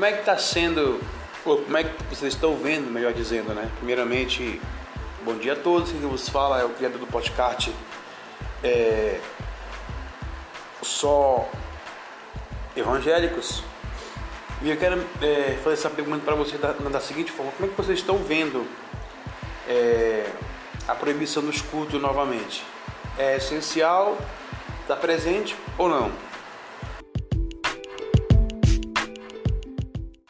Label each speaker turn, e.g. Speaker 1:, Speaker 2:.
Speaker 1: como é que está sendo, ou como é que vocês estão vendo, melhor dizendo, né? Primeiramente, bom dia a todos, quem vos fala é o criador do podcast é, Só Evangélicos. E eu quero é, fazer essa pergunta para vocês da, da, seguinte forma: como é que vocês estão vendo é, a proibição dos cultos novamente? É essencial Está presente ou não?